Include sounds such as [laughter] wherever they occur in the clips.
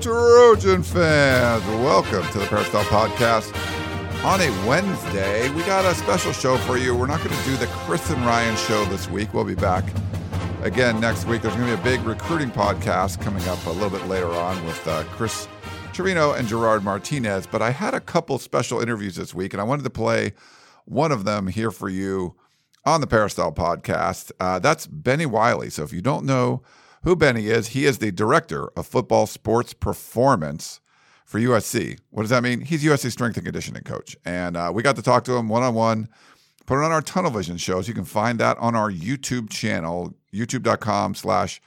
Trojan fans. Welcome to the Peristyle Podcast. On a Wednesday, we got a special show for you. We're not going to do the Chris and Ryan show this week. We'll be back again next week. There's going to be a big recruiting podcast coming up a little bit later on with uh, Chris Trevino and Gerard Martinez. But I had a couple special interviews this week, and I wanted to play one of them here for you on the Peristyle podcast. Uh, that's Benny Wiley. So if you don't know who Benny is, he is the director of football sports performance for USC. What does that mean? He's USC strength and conditioning coach. And uh, we got to talk to him one on one, put it on our Tunnel Vision shows. You can find that on our YouTube channel, youtube.com slash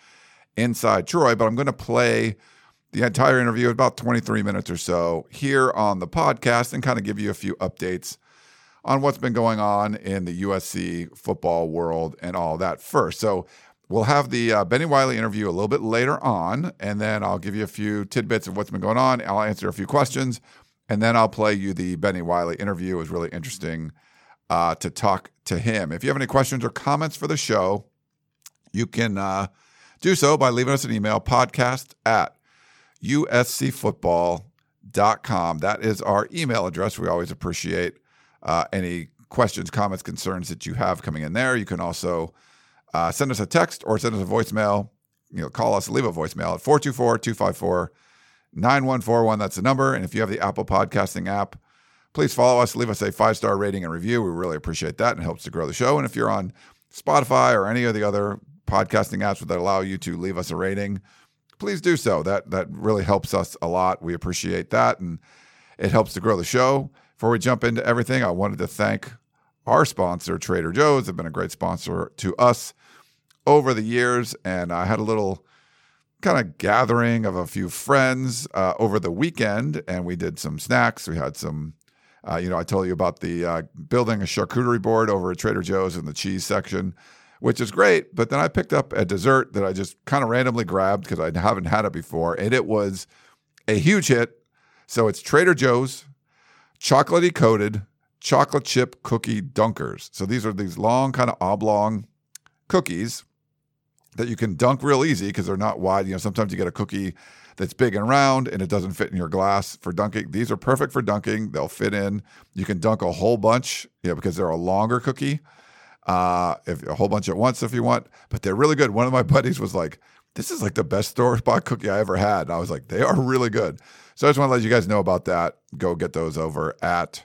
inside Troy. But I'm going to play the entire interview, about 23 minutes or so, here on the podcast and kind of give you a few updates on what's been going on in the USC football world and all that first. So we'll have the uh, Benny Wiley interview a little bit later on, and then I'll give you a few tidbits of what's been going on. I'll answer a few questions, and then I'll play you the Benny Wiley interview. It was really interesting uh, to talk to him. If you have any questions or comments for the show, you can uh, do so by leaving us an email podcast at uscfootball.com. That is our email address. We always appreciate uh, any questions, comments, concerns that you have coming in there. You can also uh, send us a text or send us a voicemail. You know, call us, leave a voicemail at 424 254 9141. That's the number. And if you have the Apple Podcasting app, please follow us, leave us a five star rating and review. We really appreciate that and helps to grow the show. And if you're on Spotify or any of the other podcasting apps that allow you to leave us a rating, please do so. That that really helps us a lot. We appreciate that and it helps to grow the show. Before we jump into everything, I wanted to thank our sponsor, Trader Joe's. They've been a great sponsor to us over the years. And I had a little kind of gathering of a few friends uh, over the weekend, and we did some snacks. We had some, uh, you know, I told you about the uh, building a charcuterie board over at Trader Joe's in the cheese section, which is great. But then I picked up a dessert that I just kind of randomly grabbed because I haven't had it before, and it was a huge hit. So it's Trader Joe's chocolatey coated chocolate chip cookie dunkers. So these are these long, kind of oblong cookies that you can dunk real easy because they're not wide. You know, sometimes you get a cookie that's big and round and it doesn't fit in your glass for dunking. These are perfect for dunking. They'll fit in. You can dunk a whole bunch, you know, because they're a longer cookie. Uh, if a whole bunch at once if you want, but they're really good. One of my [laughs] buddies was like, "This is like the best store bought cookie I ever had." And I was like, "They are really good." So I just want to let you guys know about that. Go get those over at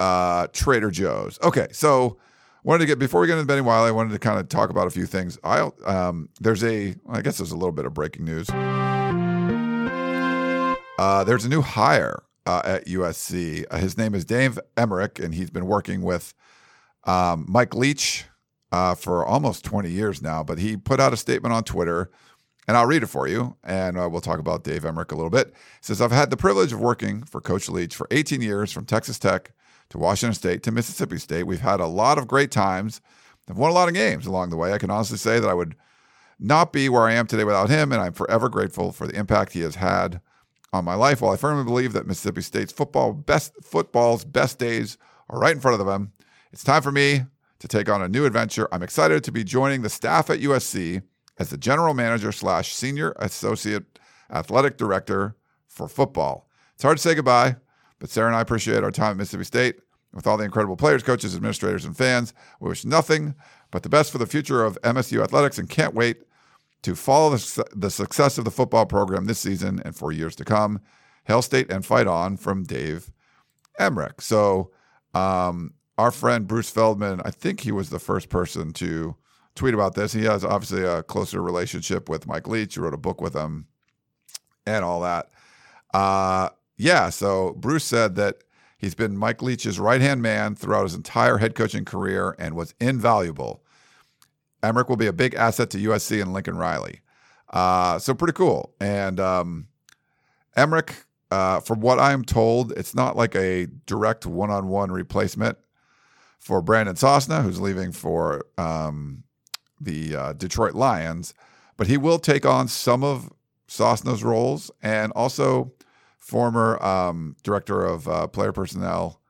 uh, Trader Joe's. Okay, so wanted to get before we get into Benny Wiley, I wanted to kind of talk about a few things. I um, there's a I guess there's a little bit of breaking news. Uh, there's a new hire uh, at USC. Uh, his name is Dave Emmerich, and he's been working with um, Mike Leach uh, for almost 20 years now. But he put out a statement on Twitter, and I'll read it for you, and uh, we'll talk about Dave Emmerich a little bit. Says, "I've had the privilege of working for Coach Leach for 18 years, from Texas Tech to Washington State to Mississippi State. We've had a lot of great times. I've won a lot of games along the way. I can honestly say that I would not be where I am today without him, and I'm forever grateful for the impact he has had on my life. While I firmly believe that Mississippi State's football best football's best days are right in front of them, it's time for me to take on a new adventure. I'm excited to be joining the staff at USC as the general manager slash senior associate athletic director for football. It's hard to say goodbye, but Sarah and I appreciate our time at Mississippi State. With all the incredible players, coaches, administrators, and fans, we wish nothing but the best for the future of MSU athletics and can't wait to follow the, the success of the football program this season and for years to come. Hail State and fight on from Dave Emmerich. So, um, our friend Bruce Feldman, I think he was the first person to tweet about this. He has obviously a closer relationship with Mike Leach. He wrote a book with him and all that. Uh, yeah, so Bruce said that he's been Mike Leach's right hand man throughout his entire head coaching career and was invaluable. Emmerich will be a big asset to USC and Lincoln Riley. Uh, so pretty cool. And um, Emmerich, uh, from what I'm told, it's not like a direct one on one replacement for Brandon Sosna, who's leaving for um, the uh, Detroit Lions, but he will take on some of Sosna's roles and also former um, director of uh, player personnel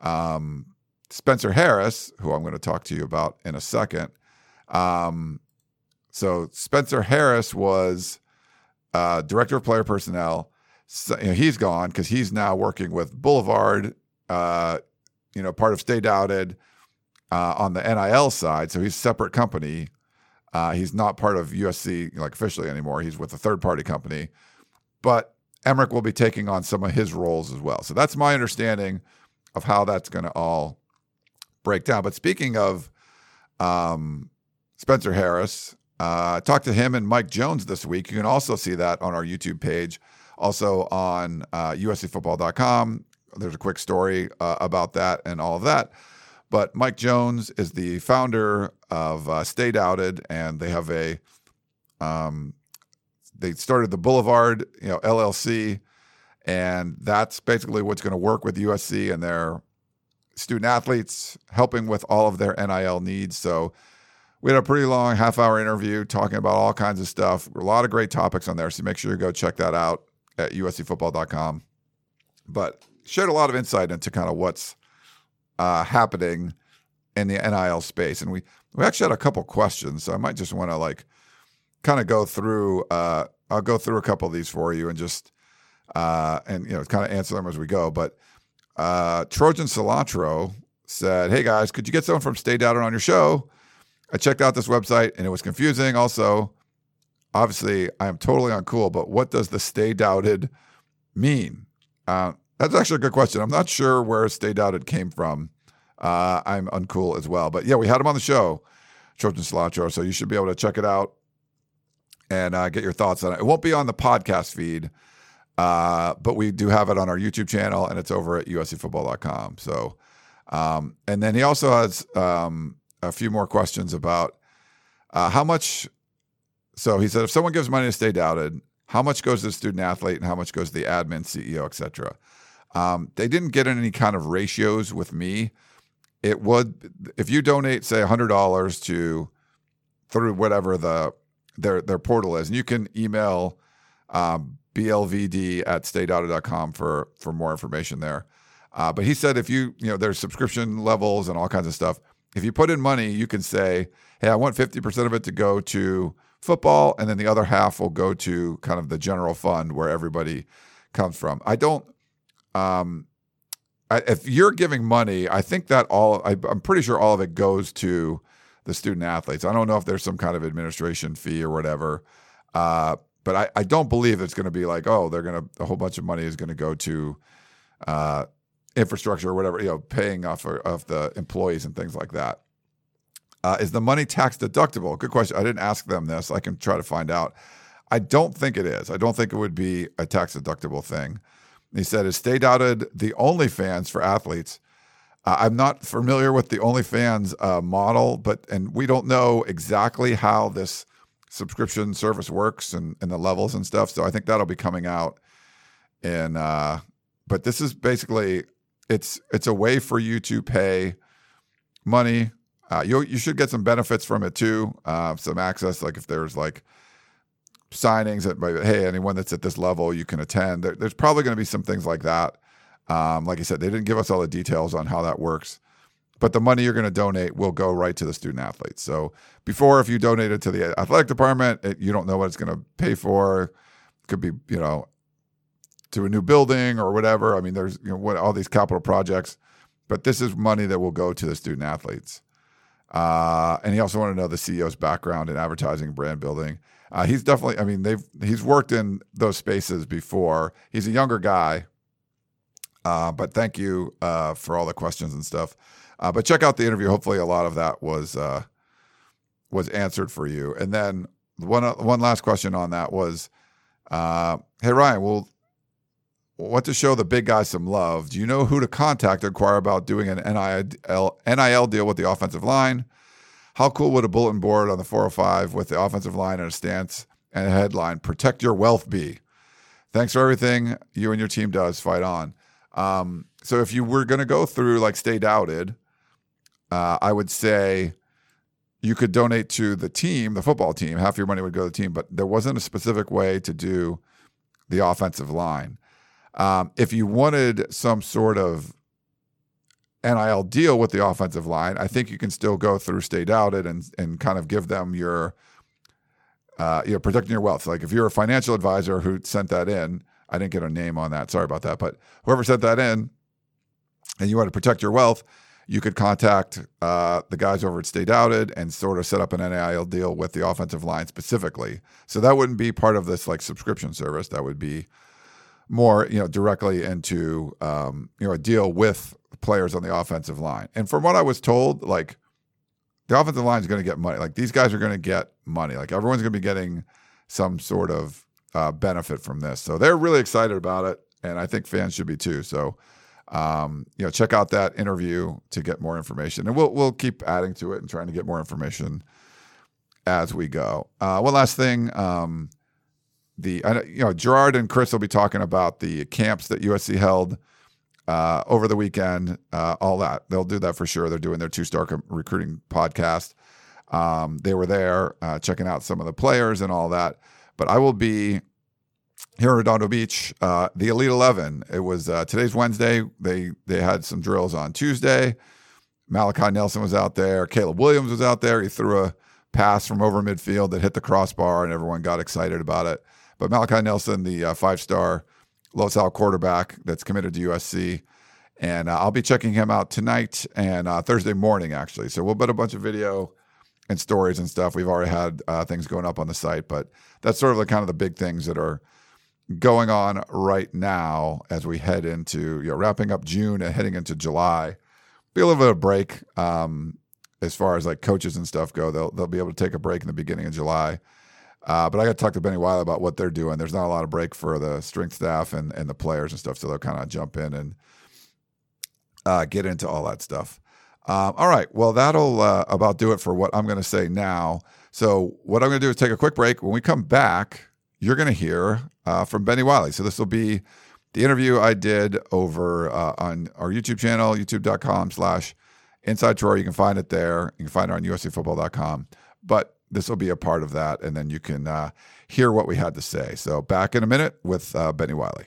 um, Spencer Harris, who I'm going to talk to you about in a second. Um, so Spencer Harris was uh, director of player personnel. So, you know, he's gone because he's now working with Boulevard, uh, you know, part of Stay Doubted uh, on the NIL side. So he's a separate company. Uh, he's not part of USC like officially anymore. He's with a third party company, but Emmerich will be taking on some of his roles as well. So that's my understanding of how that's going to all break down. But speaking of um, Spencer Harris, uh, I talked to him and Mike Jones this week. You can also see that on our YouTube page, also on uh, USCFootball.com. There's a quick story uh, about that and all of that. But Mike Jones is the founder of uh, Stay Doubted, and they have a um, they started the Boulevard, you know, LLC, and that's basically what's going to work with USC and their student athletes, helping with all of their NIL needs. So we had a pretty long half hour interview talking about all kinds of stuff. A lot of great topics on there. So make sure you go check that out at uscfootball.com. But shared a lot of insight into kind of what's uh, happening in the NIL space. And we, we actually had a couple questions. So I might just want to like kind of go through, uh, I'll go through a couple of these for you and just, uh, and, you know, kind of answer them as we go. But uh, Trojan Cilantro said, Hey guys, could you get someone from Stay Doubted on your show? I checked out this website and it was confusing. Also, obviously, I am totally uncool, but what does the stay doubted mean? Uh, that's actually a good question. I'm not sure where stay doubted came from. Uh, I'm uncool as well. But yeah, we had him on the show, Trojan Cilantro. So you should be able to check it out and uh, get your thoughts on it. It won't be on the podcast feed, uh, but we do have it on our YouTube channel and it's over at uscfootball.com. So, um, and then he also has um, a few more questions about uh, how much. So he said, if someone gives money to stay doubted, how much goes to the student athlete and how much goes to the admin, CEO, etc. Um, they didn't get any kind of ratios with me. It would if you donate, say, hundred dollars to through whatever the their their portal is, and you can email um, blvd at staydoubted.com for for more information there. Uh, but he said if you you know there's subscription levels and all kinds of stuff. If you put in money, you can say, "Hey, I want fifty percent of it to go to football, and then the other half will go to kind of the general fund where everybody comes from." I don't. Um, I, if you're giving money, I think that all I, I'm pretty sure all of it goes to the student athletes. I don't know if there's some kind of administration fee or whatever. Uh, but I, I don't believe it's going to be like, oh, they're going to, a whole bunch of money is going to go to uh, infrastructure or whatever, you know, paying off of, of the employees and things like that. Uh, is the money tax deductible? Good question. I didn't ask them this. I can try to find out. I don't think it is. I don't think it would be a tax deductible thing. He said, is Stay Doubted the only fans for athletes? Uh, I'm not familiar with the OnlyFans uh, model, but and we don't know exactly how this subscription service works and, and the levels and stuff. So I think that'll be coming out. And uh, but this is basically it's it's a way for you to pay money. Uh, you you should get some benefits from it too. Uh, some access, like if there's like signings that hey anyone that's at this level you can attend. There, there's probably going to be some things like that. Um, like I said, they didn't give us all the details on how that works but the money you're going to donate will go right to the student athletes. So before, if you donated to the athletic department, it, you don't know what it's going to pay for. It could be, you know, to a new building or whatever. I mean, there's you know what all these capital projects. but this is money that will go to the student athletes. Uh, and he also wanted to know the CEO's background in advertising, and brand building. Uh, he's definitely, I mean, they've he's worked in those spaces before. He's a younger guy, uh, but thank you uh, for all the questions and stuff. Uh, but check out the interview. Hopefully, a lot of that was uh, was answered for you. And then one one last question on that was, uh, hey Ryan, well, what to show the big guys some love? Do you know who to contact to inquire about doing an NIL NIL deal with the offensive line? How cool would a bulletin board on the 405 with the offensive line and a stance and a headline, Protect Your Wealth be? Thanks for everything you and your team does. Fight on. Um, so if you were going to go through like Stay Doubted, uh, I would say you could donate to the team, the football team. Half your money would go to the team, but there wasn't a specific way to do the offensive line. Um, if you wanted some sort of NIL deal with the offensive line, I think you can still go through Stay Doubted and and kind of give them your uh, you know protecting your wealth. Like if you're a financial advisor who sent that in, I didn't get a name on that. Sorry about that, but whoever sent that in, and you want to protect your wealth, you could contact uh, the guys over at Stay Doubted and sort of set up an NIL deal with the offensive line specifically. So that wouldn't be part of this like subscription service. That would be more you know directly into um, you know a deal with players on the offensive line. And from what I was told, like the offensive line is going to get money. Like these guys are going to get money. Like everyone's going to be getting some sort of uh, benefit from this. So they're really excited about it, and I think fans should be too. So. Um, you know, check out that interview to get more information, and we'll we'll keep adding to it and trying to get more information as we go. Uh, one last thing, um, the you know Gerard and Chris will be talking about the camps that USC held uh, over the weekend, uh, all that. They'll do that for sure. They're doing their two star recruiting podcast. Um, they were there uh, checking out some of the players and all that. But I will be here in Redondo Beach, uh, the Elite Eleven. It was uh, today's Wednesday. They they had some drills on Tuesday. Malachi Nelson was out there. Caleb Williams was out there. He threw a pass from over midfield that hit the crossbar, and everyone got excited about it. But Malachi Nelson, the uh, five star Los Al quarterback that's committed to USC. And uh, I'll be checking him out tonight and uh, Thursday morning, actually. So we'll put a bunch of video and stories and stuff. We've already had uh, things going up on the site, but that's sort of the kind of the big things that are going on right now as we head into you know wrapping up June and heading into July. Be a little bit of a break um, as far as like coaches and stuff go. They'll they'll be able to take a break in the beginning of July uh, but I got to talk to Benny Wiley about what they're doing. There's not a lot of break for the strength staff and, and the players and stuff, so they'll kind of jump in and uh, get into all that stuff. Um, all right, well, that'll uh, about do it for what I'm going to say now. So what I'm going to do is take a quick break. When we come back, you're going to hear uh, from Benny Wiley. So this will be the interview I did over uh, on our YouTube channel, youtube.com slash Inside Troy. You can find it there. You can find it on uscfootball.com. But this will be a part of that, and then you can uh, hear what we had to say. So back in a minute with uh, Benny Wiley.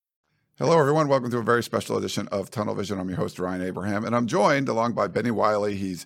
Hello, everyone. Welcome to a very special edition of Tunnel Vision. I'm your host, Ryan Abraham, and I'm joined along by Benny Wiley. He's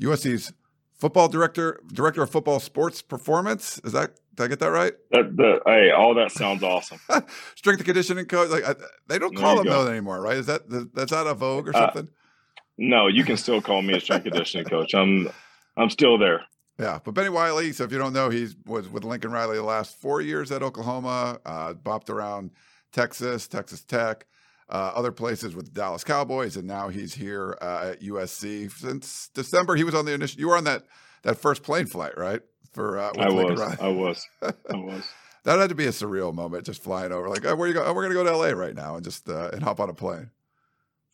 USC's football director, director of football sports performance. Is that did I get that right? That, the, hey, all that sounds awesome. [laughs] Strength and conditioning coach. Like I, they don't call him that anymore, right? Is that that's not a vogue or uh, something? Uh, no, you can still call me a strength conditioning coach. I'm I'm still there. Yeah, but Benny Wiley. So if you don't know, he was with Lincoln Riley the last four years at Oklahoma. Uh, bopped around Texas, Texas Tech, uh, other places with the Dallas Cowboys, and now he's here uh, at USC since December. He was on the initial. You were on that that first plane flight, right? For uh, I was, I was, [laughs] I was. that had to be a surreal moment, just flying over. Like, oh, where are you go? Oh, we're gonna go to LA right now, and just uh, and hop on a plane.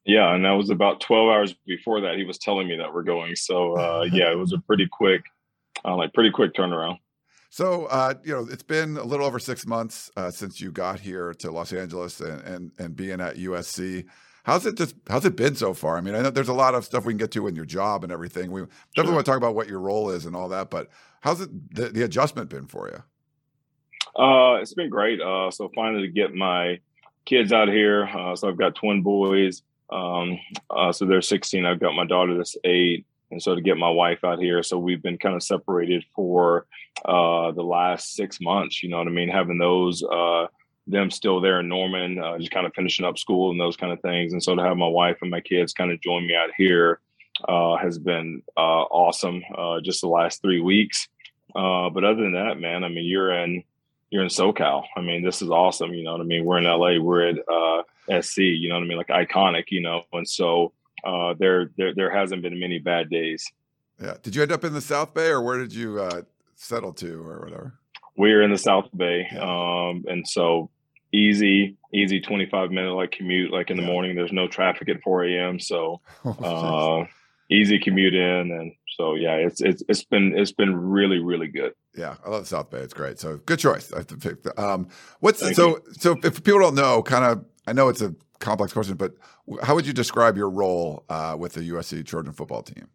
Yeah, and that was about twelve hours before that. He was telling me that we're going. So uh, yeah, it was a pretty quick, uh, like pretty quick turnaround. So uh, you know, it's been a little over six months uh, since you got here to Los Angeles and, and and being at USC. How's it just how's it been so far? I mean, I know there's a lot of stuff we can get to in your job and everything. We definitely sure. want to talk about what your role is and all that, but how's it the, the adjustment been for you? Uh, it's been great. Uh, so finally to get my kids out here. Uh, so I've got twin boys. Um, uh, so they're 16. I've got my daughter that's eight and so to get my wife out here so we've been kind of separated for uh, the last six months you know what i mean? Having those uh, them still there in norman uh, just kind of finishing up school and those kind of things. And so to have my wife and my kids kind of join me out here uh, has been uh, awesome uh, just the last three weeks. But other than that man i mean you're in you're in socal. I mean this is awesome you know what i mean? We're in la we're at sc you know what i mean? Like iconic you know? And so uh, there, there there hasn't been many bad days. Yeah. Did you end up in the South Bay, or where did you uh, settle to, or whatever? We're in the South Bay, um, and so easy, easy twenty five minute like commute. Like in the yeah. morning, there's no traffic at four a.m. So [laughs] uh, easy commute in, and so yeah, it's it's it's been it's been really really good. Yeah, I love the South Bay. It's great. So good choice. I have to pick. Um, what's Thank so you. so if people don't know, kind of, I know it's a complex question, but how would you describe your role uh, with the USC Trojan football team?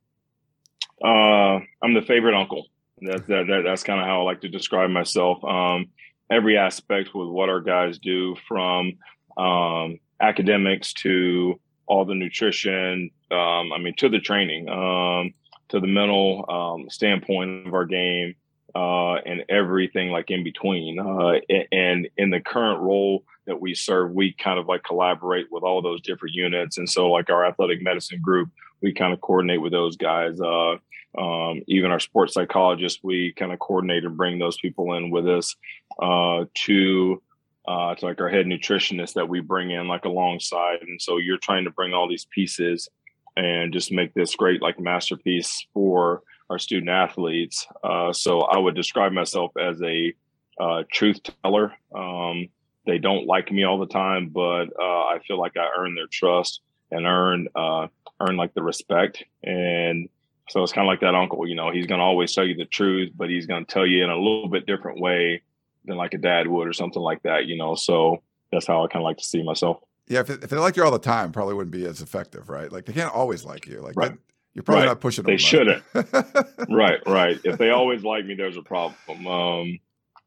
Uh, I'm the favorite uncle. That, that, that that's kind of how I like to describe myself. Um, every aspect with what our guys do, from um, academics to all the nutrition. Um, I mean, to the training, um, to the mental um, standpoint of our game, uh, and everything like in between. Uh, and in the current role that we serve, we kind of like collaborate with all those different units. And so, like our athletic medicine group, we kind of coordinate with those guys. Uh, um, even our sports psychologists, we kind of coordinate and bring those people in with us uh, to. Uh, to like our head nutritionist that we bring in like alongside and so you're trying to bring all these pieces and just make this great like masterpiece for our student athletes. Uh, so I would describe myself as a uh, truth teller. Um, they don't like me all the time, but uh, I feel like I earn their trust and earn uh, earn like the respect. And so it's kind of like that uncle. You know, he's going to always tell you the truth, but he's going to tell you in a little bit different way than like a dad would or something like that. You know, so that's how I kind of like to see myself. Yeah, if, if they liked you all the time, probably wouldn't be as effective, right? Like they can't always like you. Like right. You're probably right. not pushing. They shouldn't. [laughs] right, right. If they always like me, there's a problem. Um,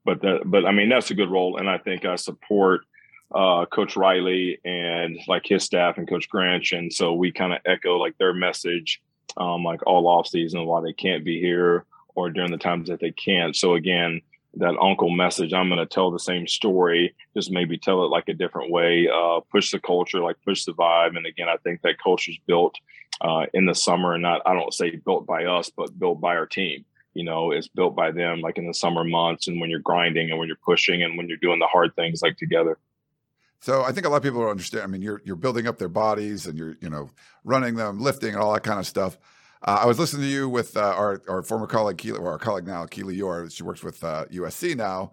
but that, but I mean, that's a good role, and I think I support uh, Coach Riley and like his staff and Coach Grinch, and so we kind of echo like their message, um, like all off season why they can't be here or during the times that they can't. So again, that uncle message, I'm going to tell the same story, just maybe tell it like a different way, uh, push the culture, like push the vibe. And again, I think that culture is built uh, in the summer and not, I don't say built by us, but built by our team. You know, it's built by them like in the summer months and when you're grinding and when you're pushing and when you're doing the hard things like together. So I think a lot of people don't understand. I mean, you're you're building up their bodies and you're you know running them, lifting, and all that kind of stuff. Uh, I was listening to you with uh, our our former colleague Keely, or our colleague now Keely Eure. She works with uh, USC now,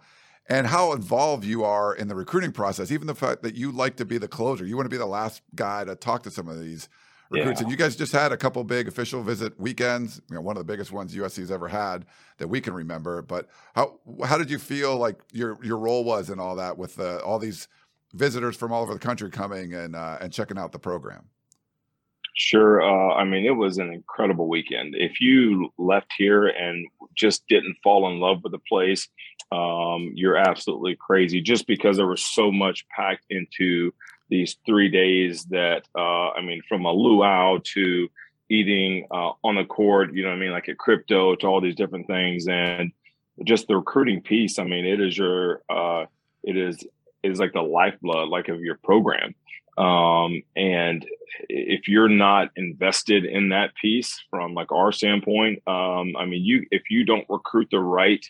and how involved you are in the recruiting process. Even the fact that you like to be the closer, you want to be the last guy to talk to some of these recruits. Yeah. And you guys just had a couple big official visit weekends. You know, one of the biggest ones USC's ever had that we can remember. But how how did you feel like your your role was in all that with uh, all these visitors from all over the country coming and uh, and checking out the program? Sure. Uh, I mean, it was an incredible weekend. If you left here and just didn't fall in love with the place, um, you're absolutely crazy just because there was so much packed into these three days that, uh, I mean, from a luau to eating uh, on the court, you know what I mean, like a crypto to all these different things. And just the recruiting piece, I mean, it is your, uh, it is, it is like the lifeblood, like of your program. Um, and if you're not invested in that piece from like our standpoint, um, I mean, you if you don't recruit the right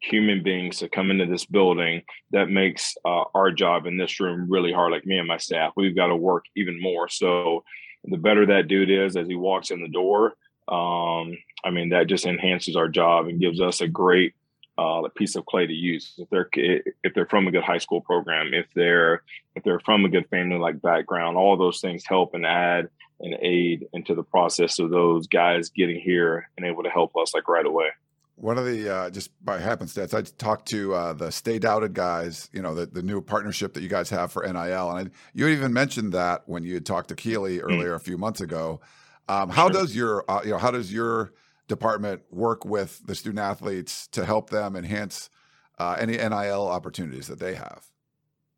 human beings to come into this building, that makes uh, our job in this room really hard. Like me and my staff, we've got to work even more. So the better that dude is as he walks in the door, um, I mean, that just enhances our job and gives us a great uh, piece of clay to use. If they're if they're from a good high school program, if they're if they're from a good family like background, all those things help and add and aid into the process of those guys getting here and able to help us like right away. One of the uh, just by happenstance, I talked to uh, the Stay Doubted guys. You know the, the new partnership that you guys have for NIL, and I, you even mentioned that when you had talked to Keely mm. earlier mm. a few months ago. Um, how sure. does your uh, you know how does your department work with the student athletes to help them enhance uh, any NIL opportunities that they have?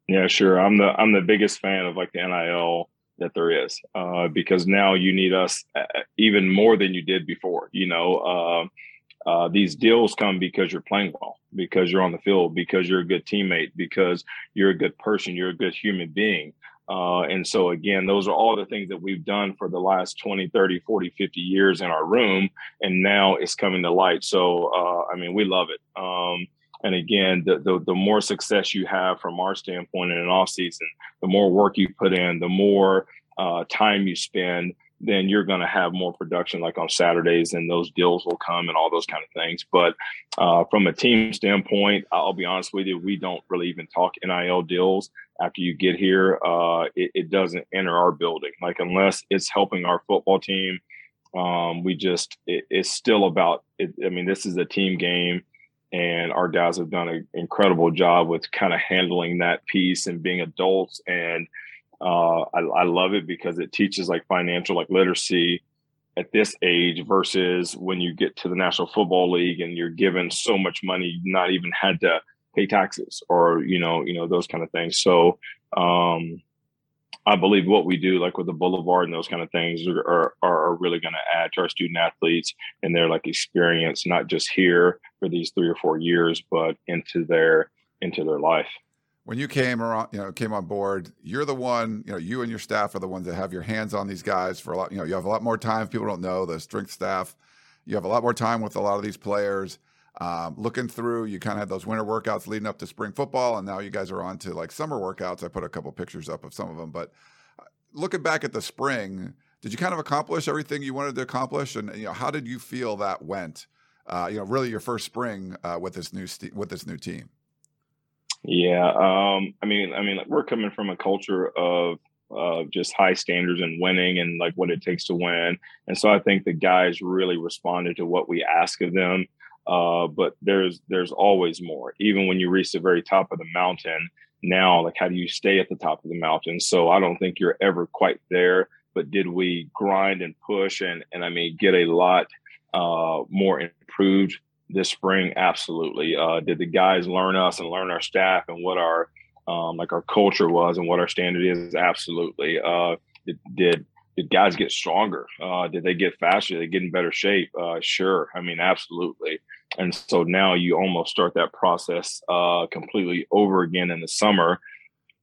Yeah, sure. I'm the I'm the biggest fan of like the NIL that there is uh, because now you need us uh, even more than you did before. You know, uh, uh, these deals come because you're playing well, because you're on the field, because you're a good teammate, because you're a good person, you're a good human being. Uh, and so, again, those are all the things that we've done for the last 20, 30, 40, 50 years in our room. And now it's coming to light. So, uh, I mean, we love it. Um, and again, the, the, the more success you have from our standpoint in an off season, the more work you put in, the more uh, time you spend, then you're going to have more production like on Saturdays and those deals will come and all those kind of things. But uh, from a team standpoint, I'll be honest with you, we don't really even talk NIL deals after you get here. Uh, it, it, doesn't enter our building. Like unless it's helping our football team, um, we just, it, it's still about, it, I mean, this is a team game and our guys have done an incredible job with kind of handling that piece and being adults and uh, I, I love it because it teaches like financial like literacy at this age versus when you get to the National Football League and you're given so much money, you not even had to pay taxes or you know you know those kind of things. So um, I believe what we do, like with the Boulevard and those kind of things, are are, are really going to add to our student athletes and their like experience, not just here for these three or four years, but into their into their life when you came around, you know, came on board, you're the one, you know, you and your staff are the ones that have your hands on these guys for a lot. You know, you have a lot more time. People don't know the strength staff. You have a lot more time with a lot of these players. Um, looking through, you kind of had those winter workouts leading up to spring football, and now you guys are on to like summer workouts. I put a couple pictures up of some of them, but uh, looking back at the spring, did you kind of accomplish everything you wanted to accomplish? And you know, how did you feel that went? Uh, you know, really your first spring uh, with this new st- with this new team. Yeah, um, I mean, I mean, like we're coming from a culture of uh, just high standards and winning and like what it takes to win, and so I think the guys really responded to what we ask of them. Uh, but there's there's always more, even when you reach the very top of the mountain. Now, like, how do you stay at the top of the mountain? So I don't think you're ever quite there. But did we grind and push and and I mean get a lot uh, more improved this spring? Absolutely. Uh, did the guys learn us and learn our staff and what our um, like our culture was and what our standard is? Absolutely. Uh, did, did did guys get stronger? Uh, did they get faster? Did they get in better shape? Uh, sure. I mean, absolutely. And so now you almost start that process uh, completely over again in the summer,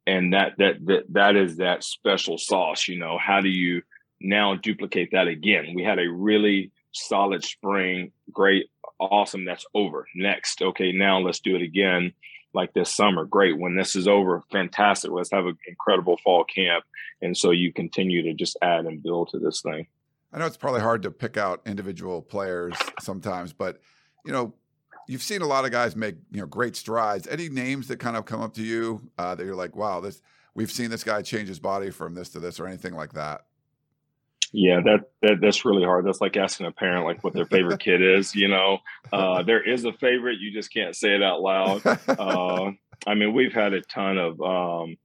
and that that that that is that special sauce. You know, how do you now duplicate that again? We had a really solid spring, great awesome. That's over. Next. Okay, now let's do it again like this summer. Great. When this is over, fantastic. Let's have an incredible fall camp. And so you continue to just add and build to this thing. I know it's probably hard to pick out individual players sometimes, but you know, you've seen a lot of guys make you know great strides. Any names that kind of come up to you uh, that you're like, wow, this we've seen this guy change his body from this to this or anything like that? Yeah, that, that that's really hard. That's like asking a parent like what their favorite kid is. You know, uh, there is a favorite, you just can't say it out loud. Uh, I mean, we've had a ton of um,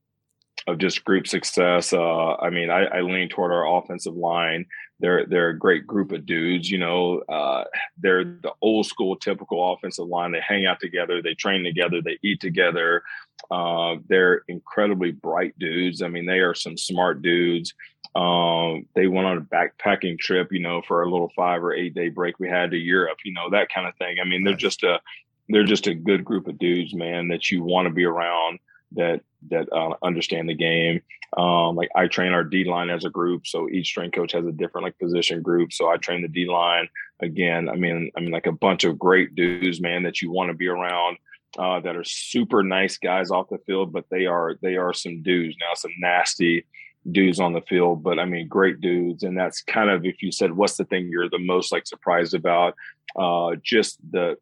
of just group success. Uh, I mean, I, I, lean toward our offensive line. They're they're a great group of dudes. You know, uh, they're the old school, typical offensive line. They hang out together, they train together, they eat together. Uh, they're incredibly bright dudes. I mean, they are some smart dudes. Um, they went on a backpacking trip, you know, for a little five or eight day break we had to Europe, you know, that kind of thing. I mean, they're just a they're just a good group of dudes, man, that you want to be around. that that uh, understand the game. Um, like I train our D line as a group, so each strength coach has a different like position group. So I train the D line again. I mean, I mean like a bunch of great dudes, man, that you want to be around. Uh, that are super nice guys off the field, but they are they are some dudes now, some nasty dudes on the field. But I mean, great dudes, and that's kind of if you said what's the thing you're the most like surprised about, uh, just the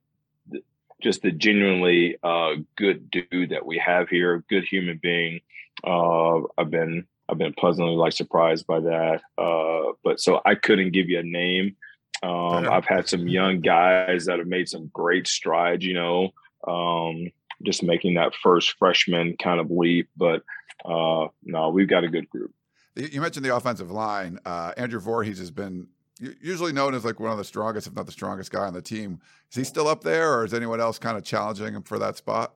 just the genuinely uh, good dude that we have here, good human being. Uh, I've been I've been pleasantly like surprised by that. Uh, but so I couldn't give you a name. Um, I've had some young guys that have made some great strides. You know, um, just making that first freshman kind of leap. But uh, no, we've got a good group. You mentioned the offensive line. Uh, Andrew Voorhees has been usually known as like one of the strongest, if not the strongest guy on the team. Is he still up there, or is anyone else kind of challenging him for that spot?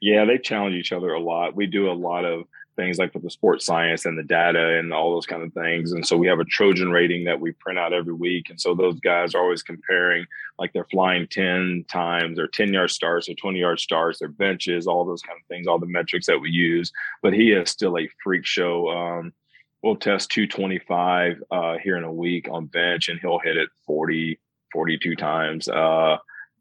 Yeah, they challenge each other a lot. We do a lot of things like with the sports science and the data and all those kind of things. And so we have a Trojan rating that we print out every week. And so those guys are always comparing like they're flying 10 times or 10 yard starts or 20 yard starts, their benches, all those kind of things, all the metrics that we use. But he is still a freak show. Um, we'll test 225 uh, here in a week on bench and he'll hit it 40 42 times uh,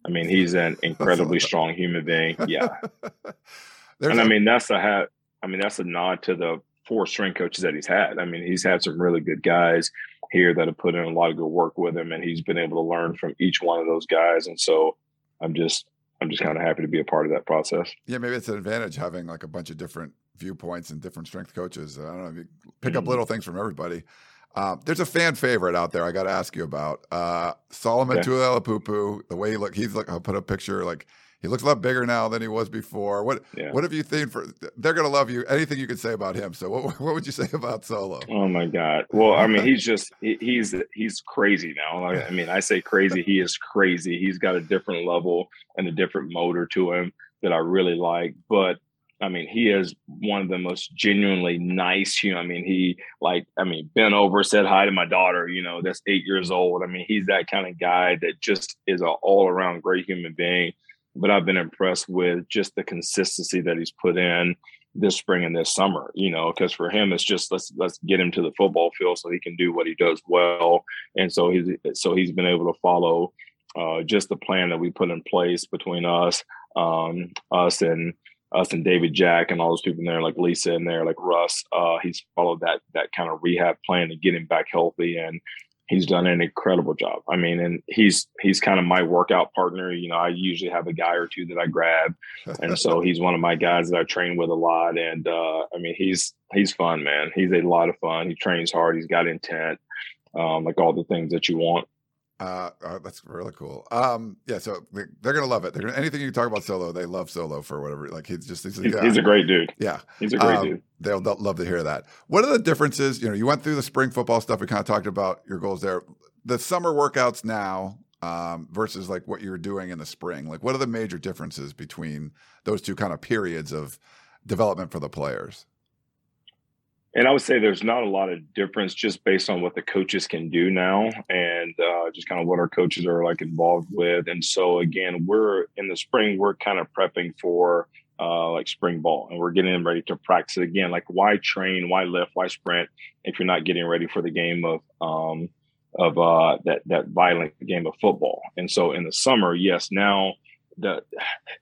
i mean he's an incredibly strong human being yeah [laughs] and I mean that's a hat i mean that's a nod to the four strength coaches that he's had i mean he's had some really good guys here that have put in a lot of good work with him and he's been able to learn from each one of those guys and so i'm just i'm just kind of happy to be a part of that process yeah maybe it's an advantage having like a bunch of different viewpoints and different strength coaches. I don't know. You pick mm-hmm. up little things from everybody. Uh, there's a fan favorite out there. I got to ask you about uh, Solomon okay. Tuliaupupu. The way he look, he's like. I'll put a picture. Like he looks a lot bigger now than he was before. What yeah. What have you seen for? They're gonna love you. Anything you can say about him. So what [laughs] What would you say about Solo? Oh my God. Well, I mean, he's just he, he's he's crazy now. I mean, I say crazy. He is crazy. He's got a different level and a different motor to him that I really like. But I mean, he is one of the most genuinely nice human. I mean, he like, I mean, bent over, said hi to my daughter, you know, that's eight years old. I mean, he's that kind of guy that just is an all around great human being. But I've been impressed with just the consistency that he's put in this spring and this summer, you know, because for him it's just let's let's get him to the football field so he can do what he does well. And so he's so he's been able to follow uh, just the plan that we put in place between us, um, us and us and David Jack and all those people in there, like Lisa in there, like Russ. Uh, he's followed that that kind of rehab plan to get him back healthy, and he's done an incredible job. I mean, and he's he's kind of my workout partner. You know, I usually have a guy or two that I grab, and so [laughs] he's one of my guys that I train with a lot. And uh, I mean, he's he's fun, man. He's a lot of fun. He trains hard. He's got intent, um, like all the things that you want. Uh, uh, that's really cool. Um, yeah, so they're gonna love it. They're gonna, anything you talk about Solo, they love Solo for whatever. Like he's just he's, he's, a, he's a great dude. Yeah, he's a great um, dude. They'll, they'll, love to hear that. What are the differences? You know, you went through the spring football stuff. We kind of talked about your goals there. The summer workouts now um, versus like what you're doing in the spring. Like, what are the major differences between those two kind of periods of development for the players? And I would say there's not a lot of difference just based on what the coaches can do now and uh, just kind of what our coaches are like involved with. And so, again, we're in the spring, we're kind of prepping for uh, like spring ball and we're getting ready to practice again. Like, why train, why lift, why sprint if you're not getting ready for the game of, um, of uh, that, that violent game of football? And so, in the summer, yes, now the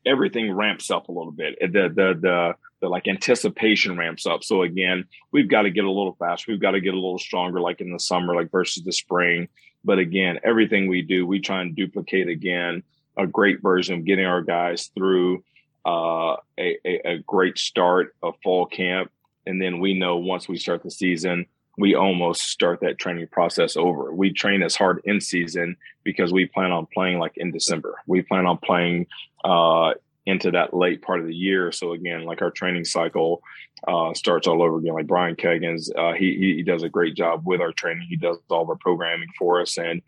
everything ramps up a little bit. The, the, the, the like anticipation ramps up. So again, we've got to get a little faster. We've got to get a little stronger, like in the summer, like versus the spring. But again, everything we do, we try and duplicate again a great version of getting our guys through uh, a, a, a great start of fall camp. And then we know once we start the season, we almost start that training process over. We train as hard in season because we plan on playing like in December. We plan on playing uh, into that late part of the year. So again, like our training cycle uh, starts all over again. Like Brian Kegans, uh, he he does a great job with our training. He does all of our programming for us and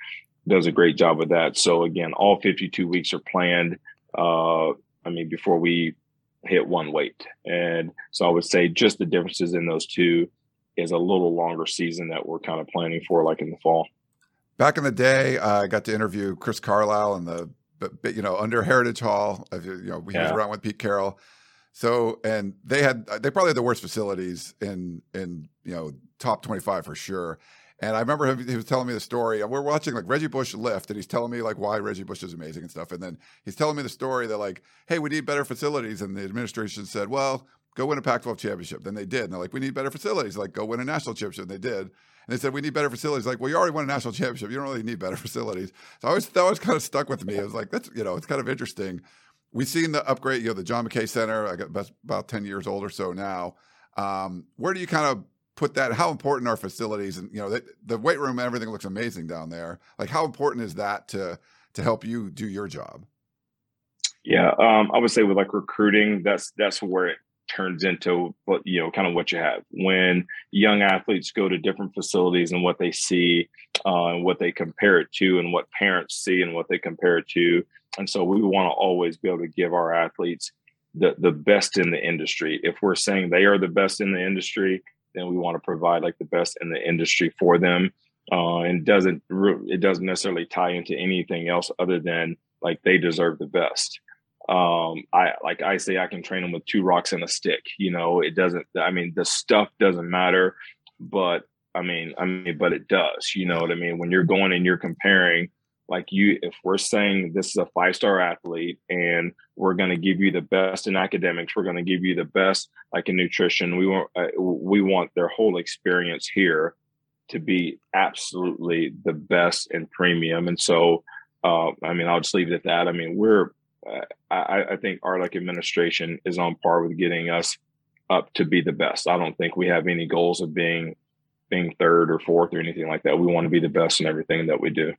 does a great job with that. So again, all 52 weeks are planned. Uh, I mean, before we hit one weight, and so I would say just the differences in those two is a little longer season that we're kind of planning for, like in the fall. Back in the day, uh, I got to interview Chris Carlisle and the but, but you know, under Heritage Hall, you know, he yeah. was around with Pete Carroll. So, and they had they probably had the worst facilities in in you know top twenty five for sure. And I remember him, he was telling me the story. And we're watching like Reggie Bush lift, and he's telling me like why Reggie Bush is amazing and stuff. And then he's telling me the story that like, hey, we need better facilities. And the administration said, well, go win a Pac-12 championship. Then they did. And they're like, we need better facilities. Like, go win a national championship. And they did. And they said, we need better facilities. Like, well, you already won a national championship. You don't really need better [laughs] facilities. So I was that was kind of stuck with me. It was like, that's you know, it's kind of interesting. We've seen the upgrade. You know, the John McKay Center. I got about ten years old or so now. Um, where do you kind of put that? How important are facilities? And you know, the, the weight room, everything looks amazing down there. Like, how important is that to to help you do your job? Yeah, um, I would say with like recruiting, that's that's where it turns into what you know, kind of what you have when young athletes go to different facilities and what they see uh, and what they compare it to, and what parents see and what they compare it to. And so we want to always be able to give our athletes the the best in the industry. If we're saying they are the best in the industry, then we want to provide like the best in the industry for them. Uh, and doesn't it doesn't necessarily tie into anything else other than like they deserve the best. Um, I like I say I can train them with two rocks and a stick. You know, it doesn't. I mean, the stuff doesn't matter, but I mean, I mean, but it does. You know what I mean? When you're going and you're comparing like you if we're saying this is a five star athlete and we're going to give you the best in academics we're going to give you the best like in nutrition we want uh, we want their whole experience here to be absolutely the best and premium and so uh, i mean i'll just leave it at that i mean we're I, I think our like administration is on par with getting us up to be the best. I don't think we have any goals of being being third or fourth or anything like that. We want to be the best in everything that we do.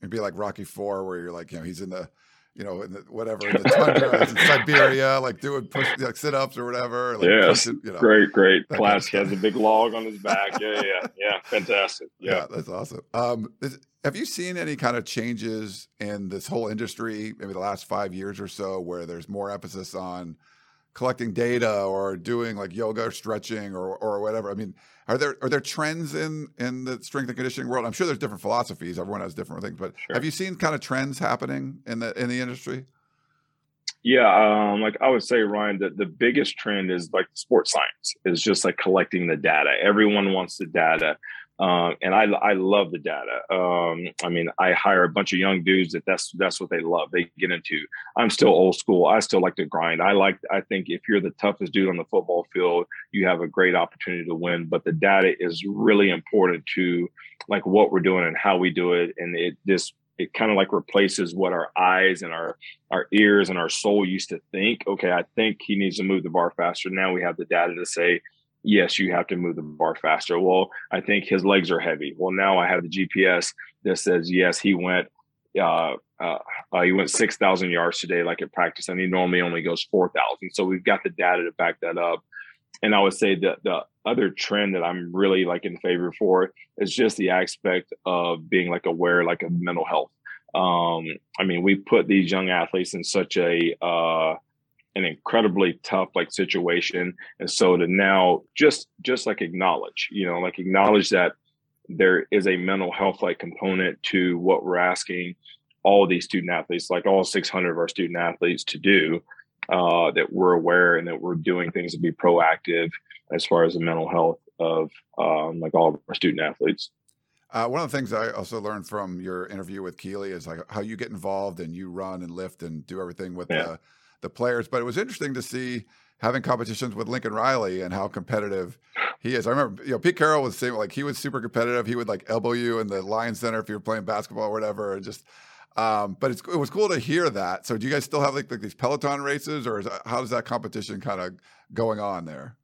It'd be like Rocky Four, where you're like, you know, he's in the, you know, in the, whatever in the tundra, [laughs] in Siberia, like doing push, like sit ups or whatever. Like yes, pushing, you know, great, great. [laughs] Classic has a big log on his back. Yeah, yeah, yeah. Fantastic. Yeah, yeah that's awesome. Um, is, have you seen any kind of changes in this whole industry, maybe the last five years or so, where there's more emphasis on collecting data or doing like yoga or stretching or or whatever. I mean, are there are there trends in in the strength and conditioning world? I'm sure there's different philosophies. Everyone has different things, but sure. have you seen kind of trends happening in the in the industry? Yeah, um, like I would say, Ryan, that the biggest trend is like sports science is just like collecting the data. Everyone wants the data. Um, and I, I love the data. Um, I mean, I hire a bunch of young dudes that that's that's what they love. They get into. I'm still old school. I still like to grind. I like. I think if you're the toughest dude on the football field, you have a great opportunity to win. But the data is really important to like what we're doing and how we do it. And it just it kind of like replaces what our eyes and our our ears and our soul used to think. Okay, I think he needs to move the bar faster. Now we have the data to say yes, you have to move the bar faster. Well, I think his legs are heavy. Well, now I have the GPS that says yes, he went uh, uh, uh, he went six thousand yards today, like at practice, and he normally only goes four thousand. So we've got the data to back that up. And I would say that the other trend that I'm really like in favor for is just the aspect of being like aware, like of mental health. Um, I mean, we put these young athletes in such a uh, an incredibly tough like situation and so to now just just like acknowledge you know like acknowledge that there is a mental health like component to what we're asking all these student athletes like all 600 of our student athletes to do uh, that we're aware and that we're doing things to be proactive as far as the mental health of um, like all of our student athletes uh, one of the things I also learned from your interview with Keely is like how you get involved and you run and lift and do everything with yeah. the the players. But it was interesting to see having competitions with Lincoln Riley and how competitive he is. I remember, you know, Pete Carroll was saying like he was super competitive. He would like elbow you in the Lyon Center if you were playing basketball or whatever, and just. Um, but it was cool to hear that. So, do you guys still have like, like these Peloton races, or does that competition kind of going on there?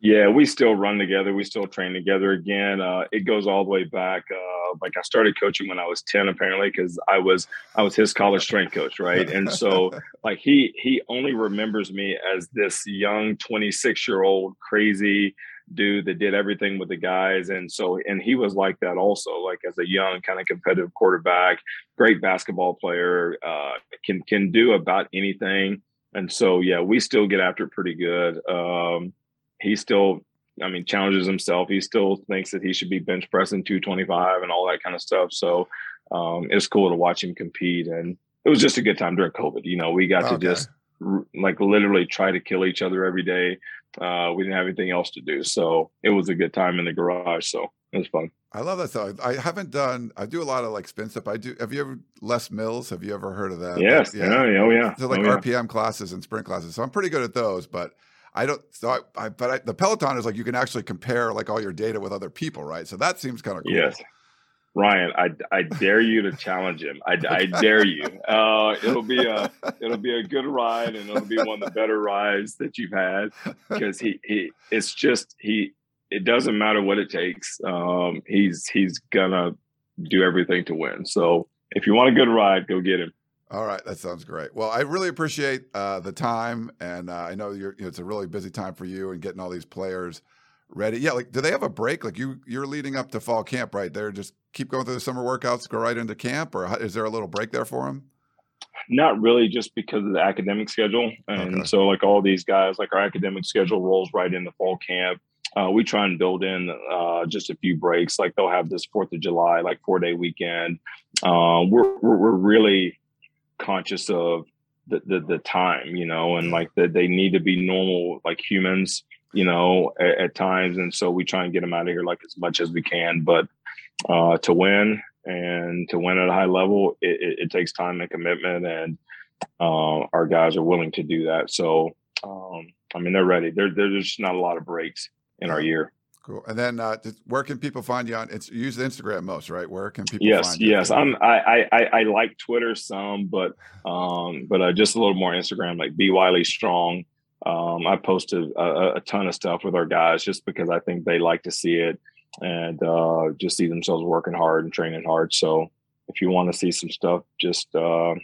Yeah, we still run together. We still train together again. Uh, it goes all the way back. Uh, like I started coaching when I was ten, apparently, because I was I was his college strength coach, right? And so, [laughs] like he he only remembers me as this young twenty six year old crazy dude that did everything with the guys, and so and he was like that also, like as a young kind of competitive quarterback, great basketball player, uh, can can do about anything. And so, yeah, we still get after it pretty good. Um, he still, I mean, challenges himself. He still thinks that he should be bench pressing 225 and all that kind of stuff. So um, it's cool to watch him compete. And it was just a good time during COVID. You know, we got okay. to just like literally try to kill each other every day. Uh, we didn't have anything else to do, so it was a good time in the garage. So it was fun. I love that song. I haven't done. I do a lot of like spin stuff. I do. Have you ever Les Mills? Have you ever heard of that? Yes. yeah. yeah. Oh yeah. So like oh, yeah. RPM classes and sprint classes. So I'm pretty good at those, but. I don't. So I, I but I, the Peloton is like you can actually compare like all your data with other people, right? So that seems kind of cool. Yes. Ryan, I, I dare you to challenge him. I, I dare you. [laughs] Uh, it'll be a it'll be a good ride, and it'll be one of the better rides that you've had because he, he it's just he it doesn't matter what it takes. Um, he's he's gonna do everything to win. So if you want a good ride, go get him. All right, that sounds great. Well, I really appreciate uh, the time, and uh, I know you're. You know, it's a really busy time for you and getting all these players ready. Yeah, like do they have a break? Like you, you're leading up to fall camp, right? They're just keep going through the summer workouts, go right into camp, or is there a little break there for them? Not really, just because of the academic schedule, and okay. so like all these guys, like our academic schedule rolls right into fall camp. Uh, we try and build in uh, just a few breaks. Like they'll have this Fourth of July, like four day weekend. Uh, we're, we're, we're really conscious of the, the, the time, you know, and like that they need to be normal, like humans, you know, at, at, times. And so we try and get them out of here like as much as we can. But uh, to win and to win at a high level, it, it, it takes time and commitment, and uh, our guys are willing to do that. So, um, I mean, they're ready. There, there's just not a lot of breaks in our year. Cool. And then, uh, where can people find you on? It's you use Instagram most, right? Where can people? Yes, yes. I'm. I, I I like Twitter some, but um, but uh, just a little more Instagram, like B Wiley Strong. Um, I posted a, a, ton of stuff with our guys just because I think they like to see it and uh, just see themselves working hard and training hard. So if you want to see some stuff, just uh,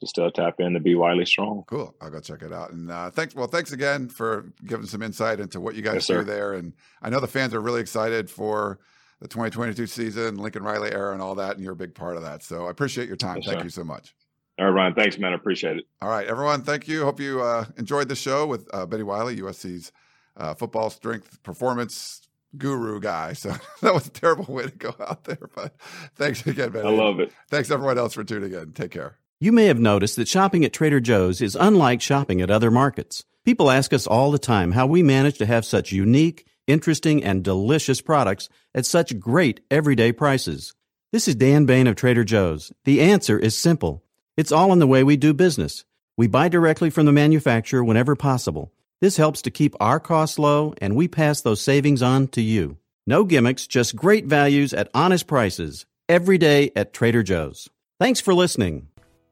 just uh, tap in to B Wiley Strong. Cool. I'll go check it out. And uh, thanks. Well, thanks again for giving some insight into what you guys yes, do sir. there. And I know the fans are really excited for the 2022 season, Lincoln Riley era, and all that. And you're a big part of that. So I appreciate your time. Yes, thank sir. you so much. All right, Ryan. Thanks, man. I appreciate it. All right, everyone. Thank you. Hope you uh, enjoyed the show with uh, Benny Wiley, USC's uh, football strength performance guru guy. So [laughs] that was a terrible way to go out there. But thanks again, Benny. I love it. Thanks everyone else for tuning in. Take care. You may have noticed that shopping at Trader Joe's is unlike shopping at other markets. People ask us all the time how we manage to have such unique, interesting, and delicious products at such great everyday prices. This is Dan Bane of Trader Joe's. The answer is simple. It's all in the way we do business. We buy directly from the manufacturer whenever possible. This helps to keep our costs low, and we pass those savings on to you. No gimmicks, just great values at honest prices. Every day at Trader Joe's. Thanks for listening.